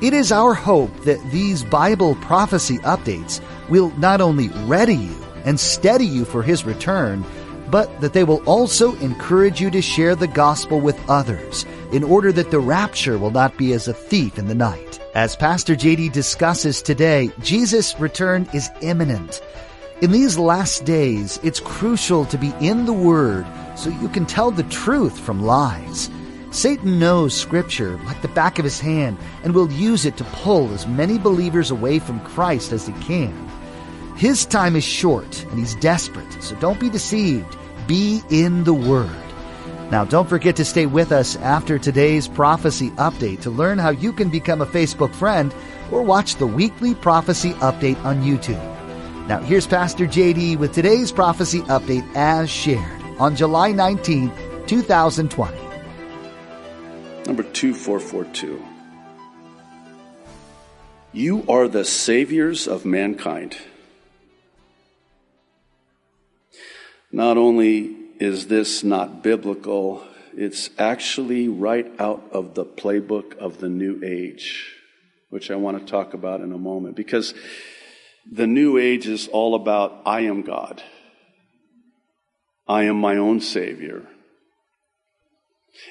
It is our hope that these Bible prophecy updates will not only ready you and steady you for His return, but that they will also encourage you to share the gospel with others in order that the rapture will not be as a thief in the night. As Pastor JD discusses today, Jesus' return is imminent. In these last days, it's crucial to be in the Word so you can tell the truth from lies. Satan knows Scripture like the back of his hand and will use it to pull as many believers away from Christ as he can. His time is short and he's desperate, so don't be deceived. Be in the Word. Now, don't forget to stay with us after today's prophecy update to learn how you can become a Facebook friend or watch the weekly prophecy update on YouTube. Now, here's Pastor JD with today's prophecy update as shared on July 19th, 2020 number 2442. You are the saviors of mankind. Not only is this not biblical, it's actually right out of the playbook of the New Age, which I want to talk about in a moment. Because the New Age is all about I am God, I am my own Savior.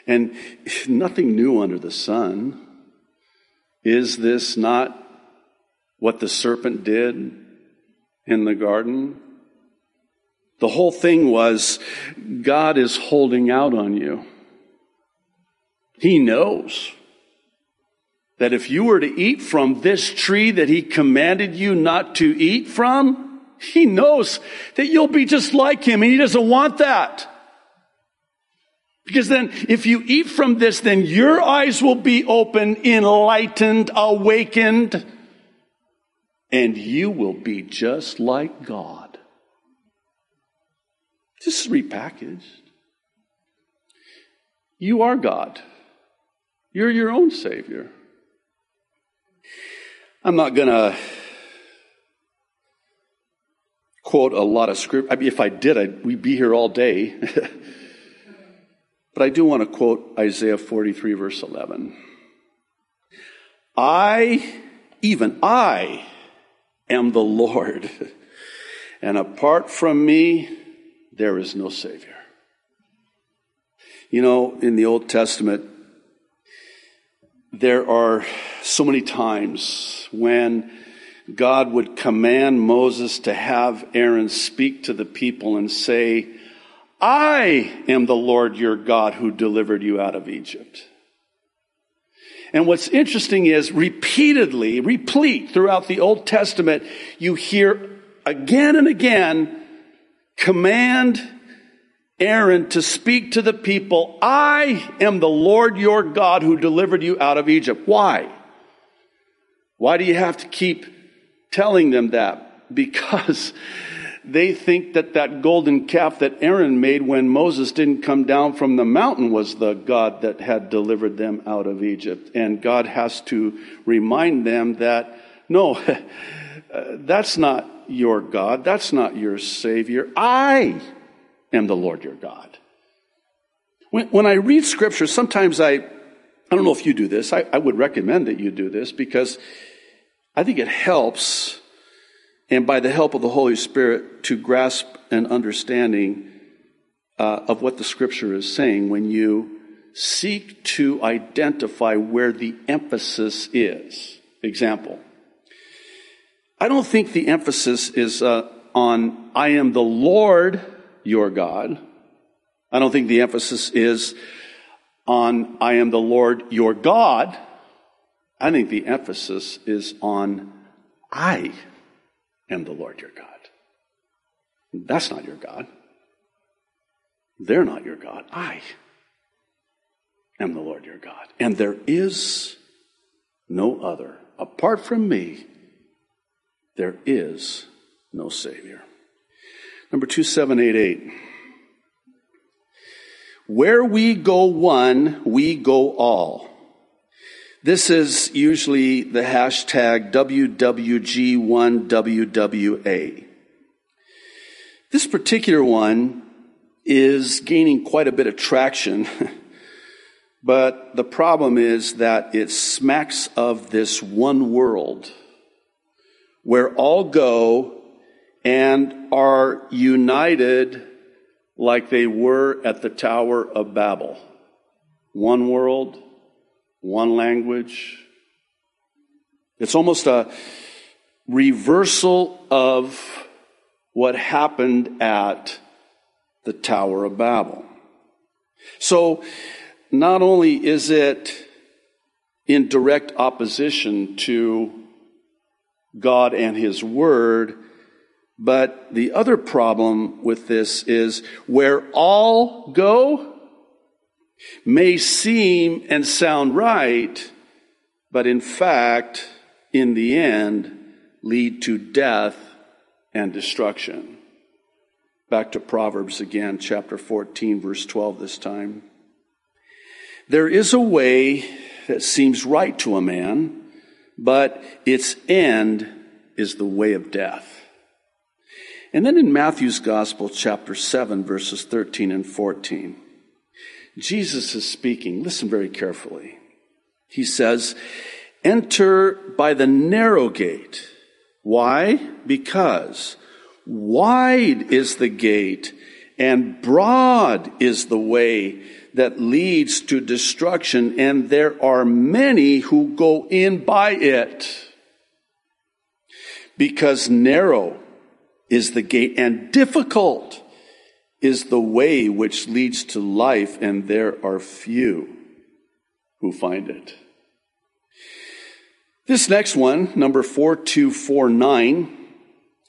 And nothing new under the sun. Is this not what the serpent did in the garden? The whole thing was God is holding out on you. He knows that if you were to eat from this tree that he commanded you not to eat from, he knows that you'll be just like him and he doesn't want that. Because then, if you eat from this, then your eyes will be open, enlightened, awakened, and you will be just like God. Is repackaged. You are God. You're your own Savior. I'm not going to quote a lot of script. I mean, if I did, I'd, we'd be here all day. But I do want to quote Isaiah 43, verse 11. I, even I, am the Lord, and apart from me, there is no Savior. You know, in the Old Testament, there are so many times when God would command Moses to have Aaron speak to the people and say, I am the Lord your God who delivered you out of Egypt. And what's interesting is repeatedly, replete throughout the Old Testament, you hear again and again command Aaron to speak to the people, I am the Lord your God who delivered you out of Egypt. Why? Why do you have to keep telling them that? Because they think that that golden calf that Aaron made when Moses didn't come down from the mountain was the God that had delivered them out of Egypt. And God has to remind them that, no, uh, that's not your God. That's not your Savior. I am the Lord your God. When, when I read scripture, sometimes I, I don't know if you do this. I, I would recommend that you do this because I think it helps and by the help of the Holy Spirit to grasp an understanding uh, of what the scripture is saying when you seek to identify where the emphasis is. Example. I don't think the emphasis is uh, on I am the Lord your God. I don't think the emphasis is on I am the Lord your God. I think the emphasis is on I am the Lord your God. That's not your God. They're not your God. I am the Lord your God. And there is no other. Apart from me, there is no Savior. Number 2788. Where we go one, we go all. This is usually the hashtag WWG1WWA. This particular one is gaining quite a bit of traction, but the problem is that it smacks of this one world where all go and are united like they were at the Tower of Babel. One world, one language. It's almost a reversal of what happened at the Tower of Babel. So, not only is it in direct opposition to God and His Word, but the other problem with this is where all go may seem and sound right, but in fact, in the end, lead to death and destruction. Back to Proverbs again, chapter 14, verse 12 this time. There is a way that seems right to a man, but its end is the way of death. And then in Matthew's Gospel, chapter 7, verses 13 and 14, Jesus is speaking. Listen very carefully. He says, Enter by the narrow gate. Why? Because wide is the gate and broad is the way that leads to destruction, and there are many who go in by it. Because narrow is the gate, and difficult is the way which leads to life, and there are few who find it. This next one, number 4249,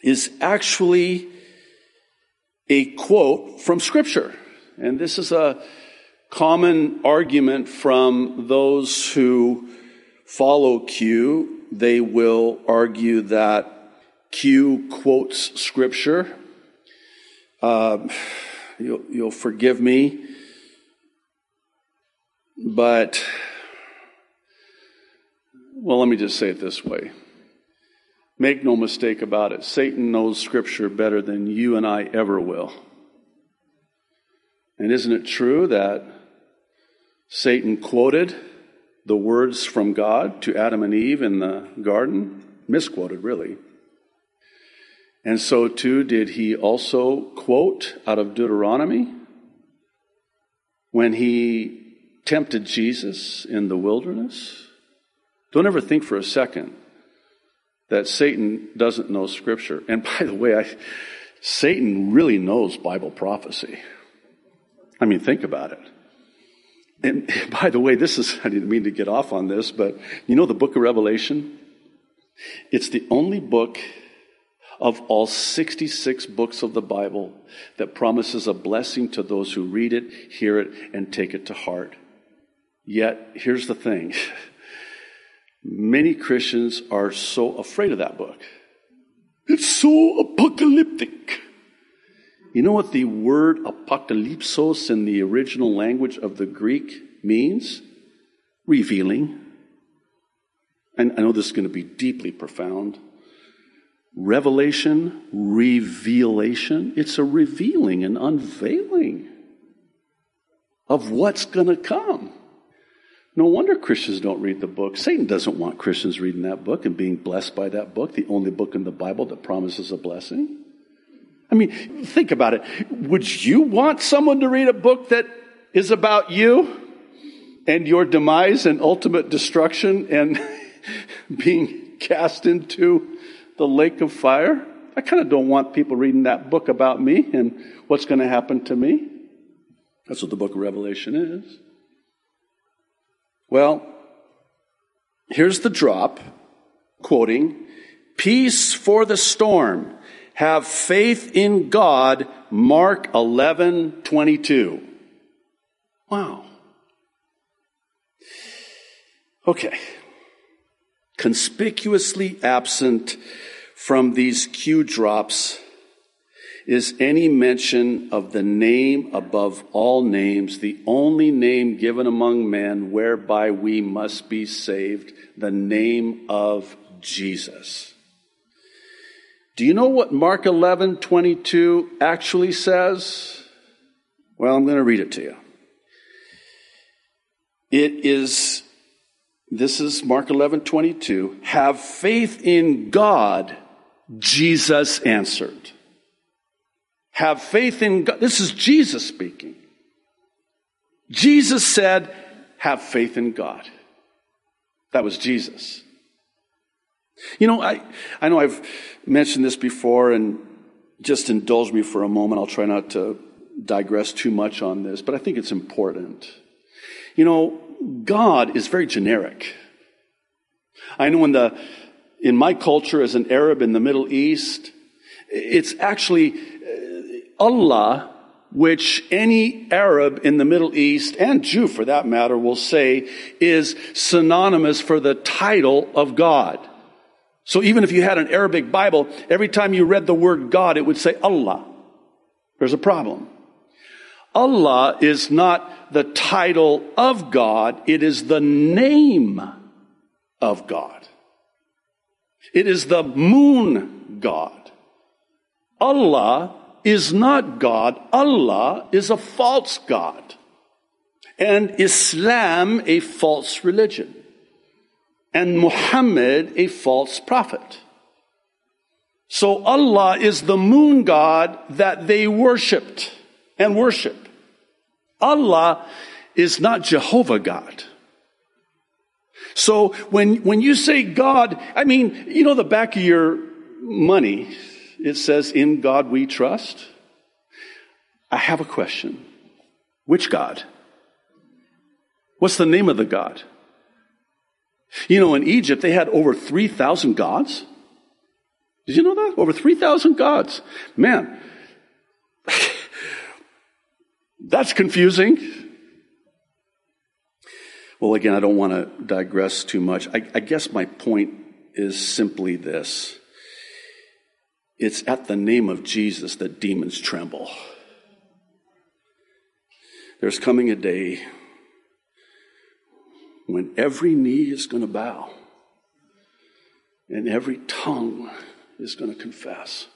is actually a quote from Scripture. And this is a common argument from those who follow Q. They will argue that Q quotes scripture. Uh, you'll, you'll forgive me, but, well, let me just say it this way. Make no mistake about it. Satan knows scripture better than you and I ever will. And isn't it true that Satan quoted the words from God to Adam and Eve in the garden? Misquoted, really. And so too did he also quote out of Deuteronomy when he tempted Jesus in the wilderness. Don't ever think for a second that Satan doesn't know scripture. And by the way, I, Satan really knows Bible prophecy. I mean, think about it. And by the way, this is, I didn't mean to get off on this, but you know the book of Revelation? It's the only book of all 66 books of the Bible that promises a blessing to those who read it, hear it, and take it to heart. Yet, here's the thing many Christians are so afraid of that book. It's so apocalyptic. You know what the word apocalypsos in the original language of the Greek means? Revealing. And I know this is going to be deeply profound revelation, revelation. It's a revealing and unveiling of what's going to come. No wonder Christians don't read the book. Satan doesn't want Christians reading that book and being blessed by that book, the only book in the Bible that promises a blessing. I mean, think about it. Would you want someone to read a book that is about you and your demise and ultimate destruction and being cast into the lake of fire. I kind of don't want people reading that book about me and what's going to happen to me. That's what the book of Revelation is. Well, here's the drop, quoting, Peace for the storm. Have faith in God, Mark 11, 22. Wow. Okay. Conspicuously absent from these Q drops is any mention of the name above all names, the only name given among men whereby we must be saved, the name of Jesus. Do you know what Mark 11, 22 actually says? Well, I'm going to read it to you. It is, this is Mark 11, 22. Have faith in God, Jesus answered. Have faith in God. This is Jesus speaking. Jesus said, have faith in God. That was Jesus. You know, I, I know I've mentioned this before and just indulge me for a moment. I'll try not to digress too much on this, but I think it's important. You know, God is very generic. I know in the, in my culture as an Arab in the Middle East, it's actually uh, Allah, which any Arab in the Middle East and Jew for that matter will say is synonymous for the title of God. So even if you had an Arabic Bible, every time you read the word God, it would say Allah. There's a problem. Allah is not the title of God, it is the name of God. It is the moon God. Allah is not God. Allah is a false God. And Islam a false religion and Muhammad a false prophet. So Allah is the moon god that they worshiped and worship. Allah is not Jehovah God. So when, when you say God, I mean, you know, the back of your money, it says, in God we trust. I have a question. Which God? What's the name of the God? You know, in Egypt, they had over 3,000 gods. Did you know that? Over 3,000 gods. Man, that's confusing. Well, again, I don't want to digress too much. I, I guess my point is simply this it's at the name of Jesus that demons tremble. There's coming a day when every knee is going to bow and every tongue is going to confess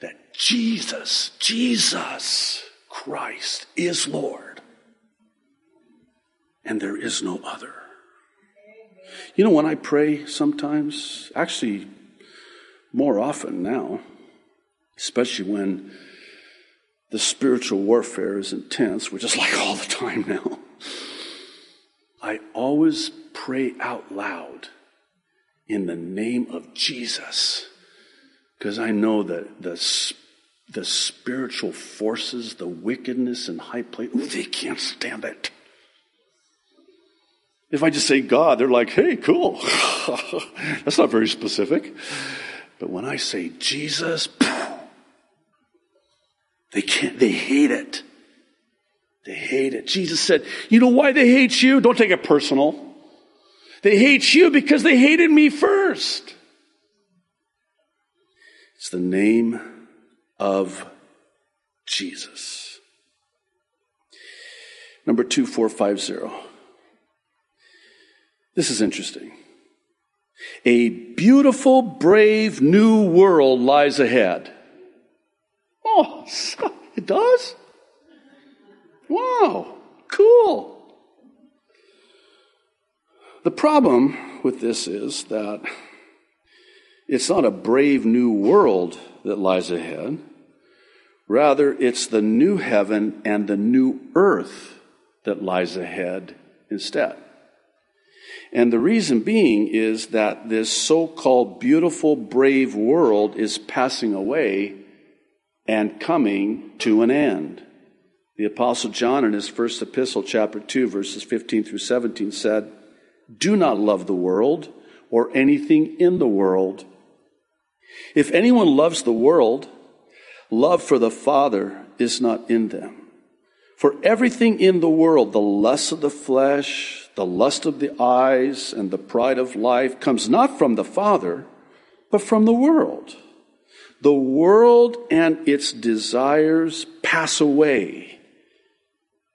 that Jesus, Jesus Christ is Lord and there is no other. You know, when I pray sometimes, actually more often now, especially when the spiritual warfare is intense, which is like all the time now. I always pray out loud in the name of Jesus because I know that the, the spiritual forces, the wickedness in high places, they can't stand it. If I just say God, they're like, hey, cool. That's not very specific. But when I say Jesus, they can't, they hate it. They hate it. Jesus said, You know why they hate you? Don't take it personal. They hate you because they hated me first. It's the name of Jesus. Number 2450. This is interesting. A beautiful, brave new world lies ahead. Oh, it does? Wow, cool. The problem with this is that it's not a brave new world that lies ahead. Rather, it's the new heaven and the new earth that lies ahead instead. And the reason being is that this so called beautiful, brave world is passing away and coming to an end. The Apostle John, in his first epistle, chapter 2, verses 15 through 17, said, Do not love the world or anything in the world. If anyone loves the world, love for the Father is not in them. For everything in the world, the lust of the flesh, the lust of the eyes, and the pride of life comes not from the Father, but from the world. The world and its desires pass away,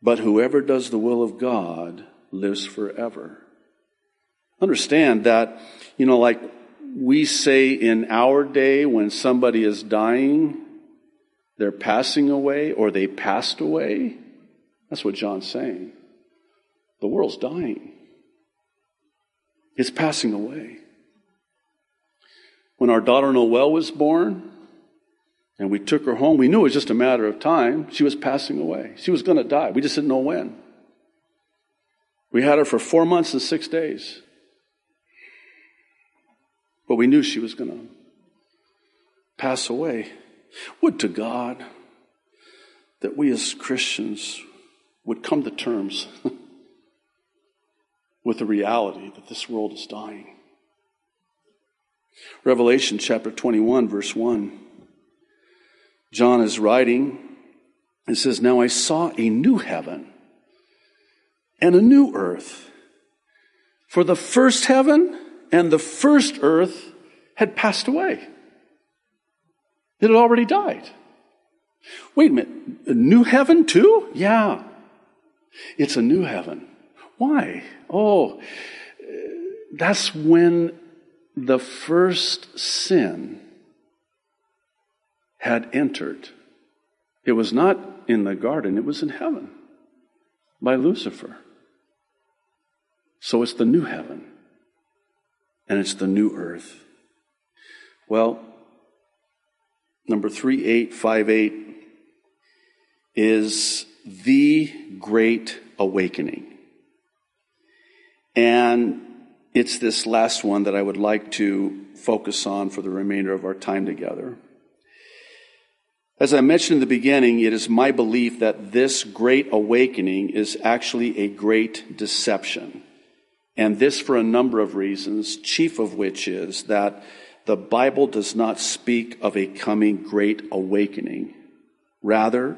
but whoever does the will of God lives forever. Understand that, you know, like we say in our day when somebody is dying, they're passing away or they passed away. That's what John's saying. The world's dying. It's passing away. When our daughter Noelle was born, and we took her home. We knew it was just a matter of time. She was passing away. She was going to die. We just didn't know when. We had her for four months and six days. But we knew she was going to pass away. Would to God that we as Christians would come to terms with the reality that this world is dying. Revelation chapter 21, verse 1. John is writing and says, Now I saw a new heaven and a new earth. For the first heaven and the first earth had passed away. It had already died. Wait a minute, a new heaven too? Yeah. It's a new heaven. Why? Oh, that's when the first sin had entered. It was not in the garden, it was in heaven by Lucifer. So it's the new heaven and it's the new earth. Well, number 3858 is the great awakening. And it's this last one that I would like to focus on for the remainder of our time together. As I mentioned in the beginning, it is my belief that this great awakening is actually a great deception. And this for a number of reasons, chief of which is that the Bible does not speak of a coming great awakening. Rather,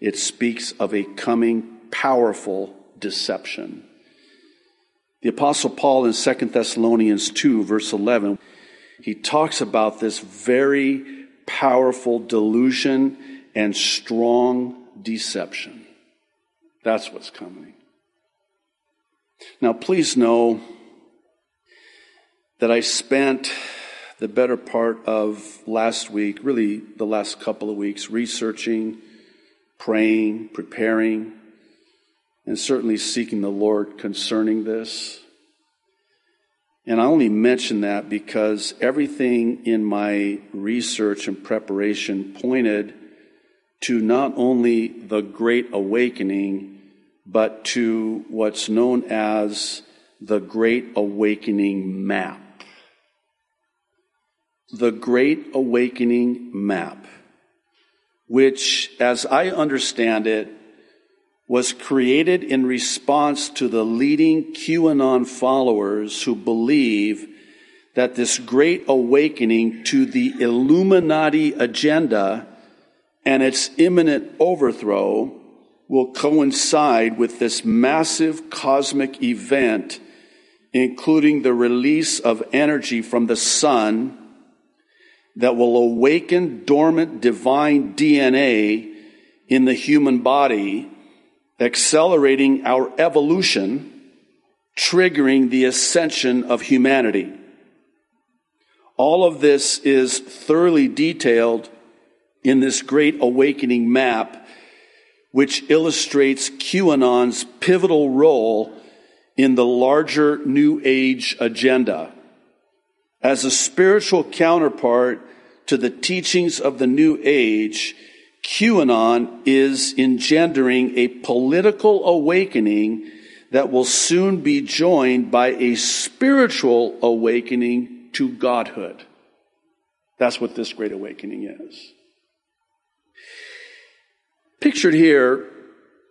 it speaks of a coming powerful deception. The apostle Paul in 2 Thessalonians 2 verse 11, he talks about this very powerful delusion and strong deception. That's what's coming. Now, please know that I spent the better part of last week, really the last couple of weeks, researching, praying, preparing, and certainly seeking the Lord concerning this. And I only mention that because everything in my research and preparation pointed to not only the Great Awakening, but to what's known as the Great Awakening Map. The Great Awakening Map, which, as I understand it, was created in response to the leading QAnon followers who believe that this great awakening to the Illuminati agenda and its imminent overthrow will coincide with this massive cosmic event, including the release of energy from the sun that will awaken dormant divine DNA in the human body accelerating our evolution, triggering the ascension of humanity. All of this is thoroughly detailed in this great awakening map, which illustrates QAnon's pivotal role in the larger New Age agenda. As a spiritual counterpart to the teachings of the New Age, QAnon is engendering a political awakening that will soon be joined by a spiritual awakening to Godhood. That's what this great awakening is. Pictured here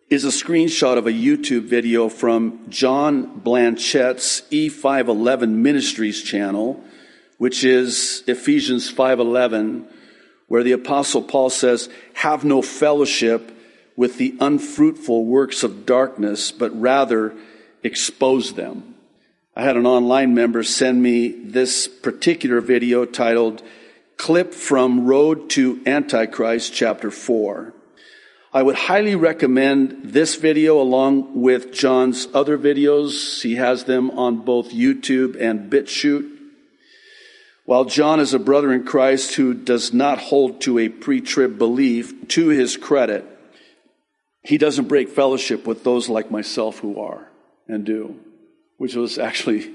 is a screenshot of a YouTube video from John Blanchet's E511 Ministries channel, which is Ephesians 511 where the apostle Paul says, have no fellowship with the unfruitful works of darkness, but rather expose them. I had an online member send me this particular video titled Clip from Road to Antichrist, Chapter 4. I would highly recommend this video along with John's other videos. He has them on both YouTube and BitChute. While John is a brother in Christ who does not hold to a pre-trib belief, to his credit, he doesn't break fellowship with those like myself who are and do, which was actually,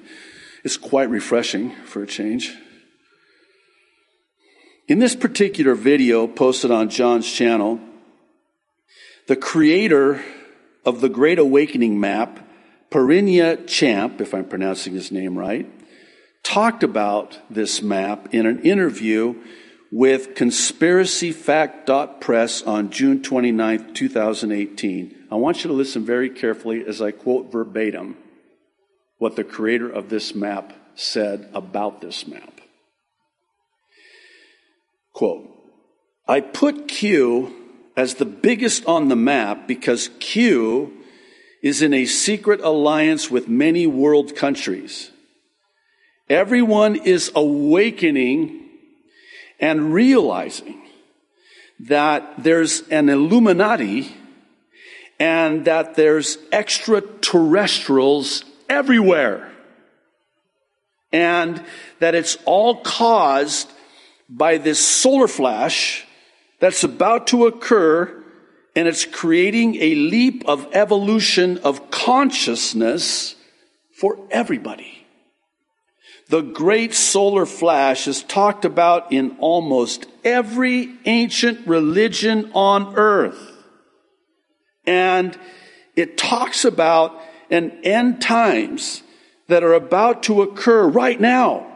it's quite refreshing for a change. In this particular video posted on John's channel, the creator of the Great Awakening map, Perinya Champ, if I'm pronouncing his name right, talked about this map in an interview with conspiracyfact.press on June 29, 2018. I want you to listen very carefully as I quote verbatim what the creator of this map said about this map. Quote, I put Q as the biggest on the map because Q is in a secret alliance with many world countries. Everyone is awakening and realizing that there's an Illuminati and that there's extraterrestrials everywhere. And that it's all caused by this solar flash that's about to occur and it's creating a leap of evolution of consciousness for everybody. The great solar flash is talked about in almost every ancient religion on earth. And it talks about an end times that are about to occur right now.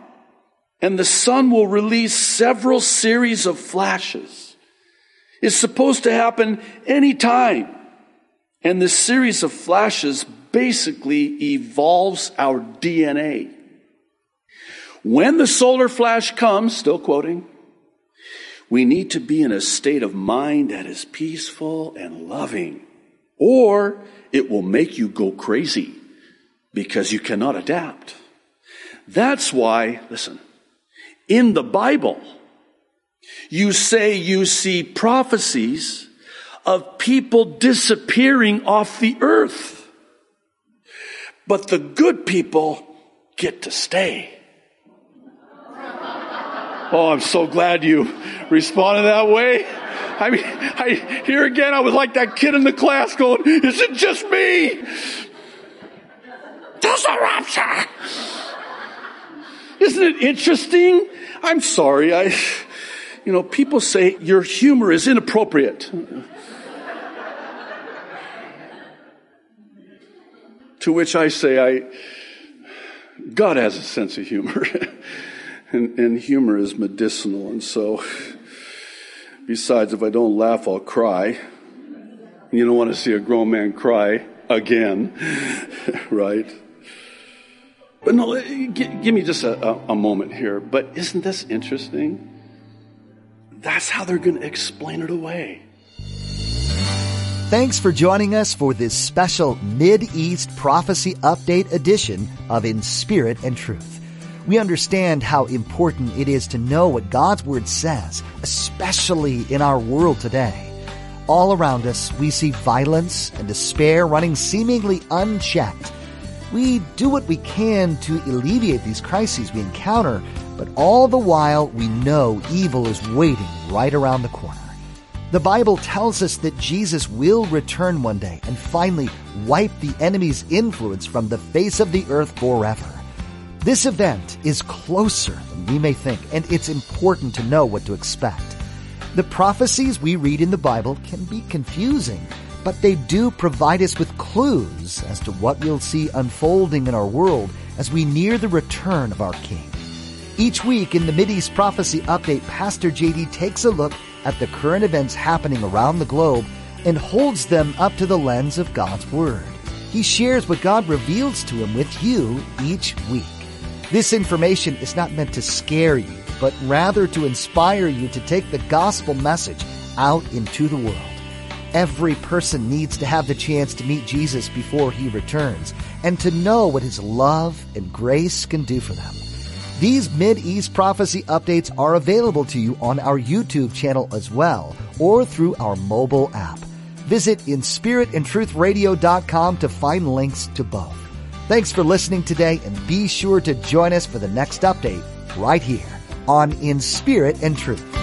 And the sun will release several series of flashes It's supposed to happen anytime. And this series of flashes basically evolves our DNA. When the solar flash comes, still quoting, we need to be in a state of mind that is peaceful and loving, or it will make you go crazy because you cannot adapt. That's why, listen, in the Bible, you say you see prophecies of people disappearing off the earth. But the good people get to stay. Oh, I'm so glad you responded that way. I mean, I, here again, I was like that kid in the class going, is it just me? There's a rapture. Isn't it interesting? I'm sorry. I, you know, people say your humor is inappropriate. to which I say, I, God has a sense of humor. and, and humor is medicinal. And so, besides, if I don't laugh, I'll cry. You don't want to see a grown man cry again, right? But no, eh, give, give me just a, a, a moment here. But isn't this interesting? That's how they're going to explain it away. Thanks for joining us for this special Mid-East Prophecy Update edition of In Spirit and Truth. We understand how important it is to know what God's Word says, especially in our world today. All around us, we see violence and despair running seemingly unchecked. We do what we can to alleviate these crises we encounter, but all the while, we know evil is waiting right around the corner. The Bible tells us that Jesus will return one day and finally wipe the enemy's influence from the face of the earth forever. This event is closer than we may think, and it's important to know what to expect. The prophecies we read in the Bible can be confusing, but they do provide us with clues as to what we'll see unfolding in our world as we near the return of our King. Each week in the Mideast Prophecy Update, Pastor JD takes a look at the current events happening around the globe and holds them up to the lens of God's Word. He shares what God reveals to him with you each week. This information is not meant to scare you, but rather to inspire you to take the gospel message out into the world. Every person needs to have the chance to meet Jesus before he returns and to know what his love and grace can do for them. These Mid-East prophecy updates are available to you on our YouTube channel as well or through our mobile app. Visit inspiritandtruthradio.com to find links to both. Thanks for listening today and be sure to join us for the next update right here on In Spirit and Truth.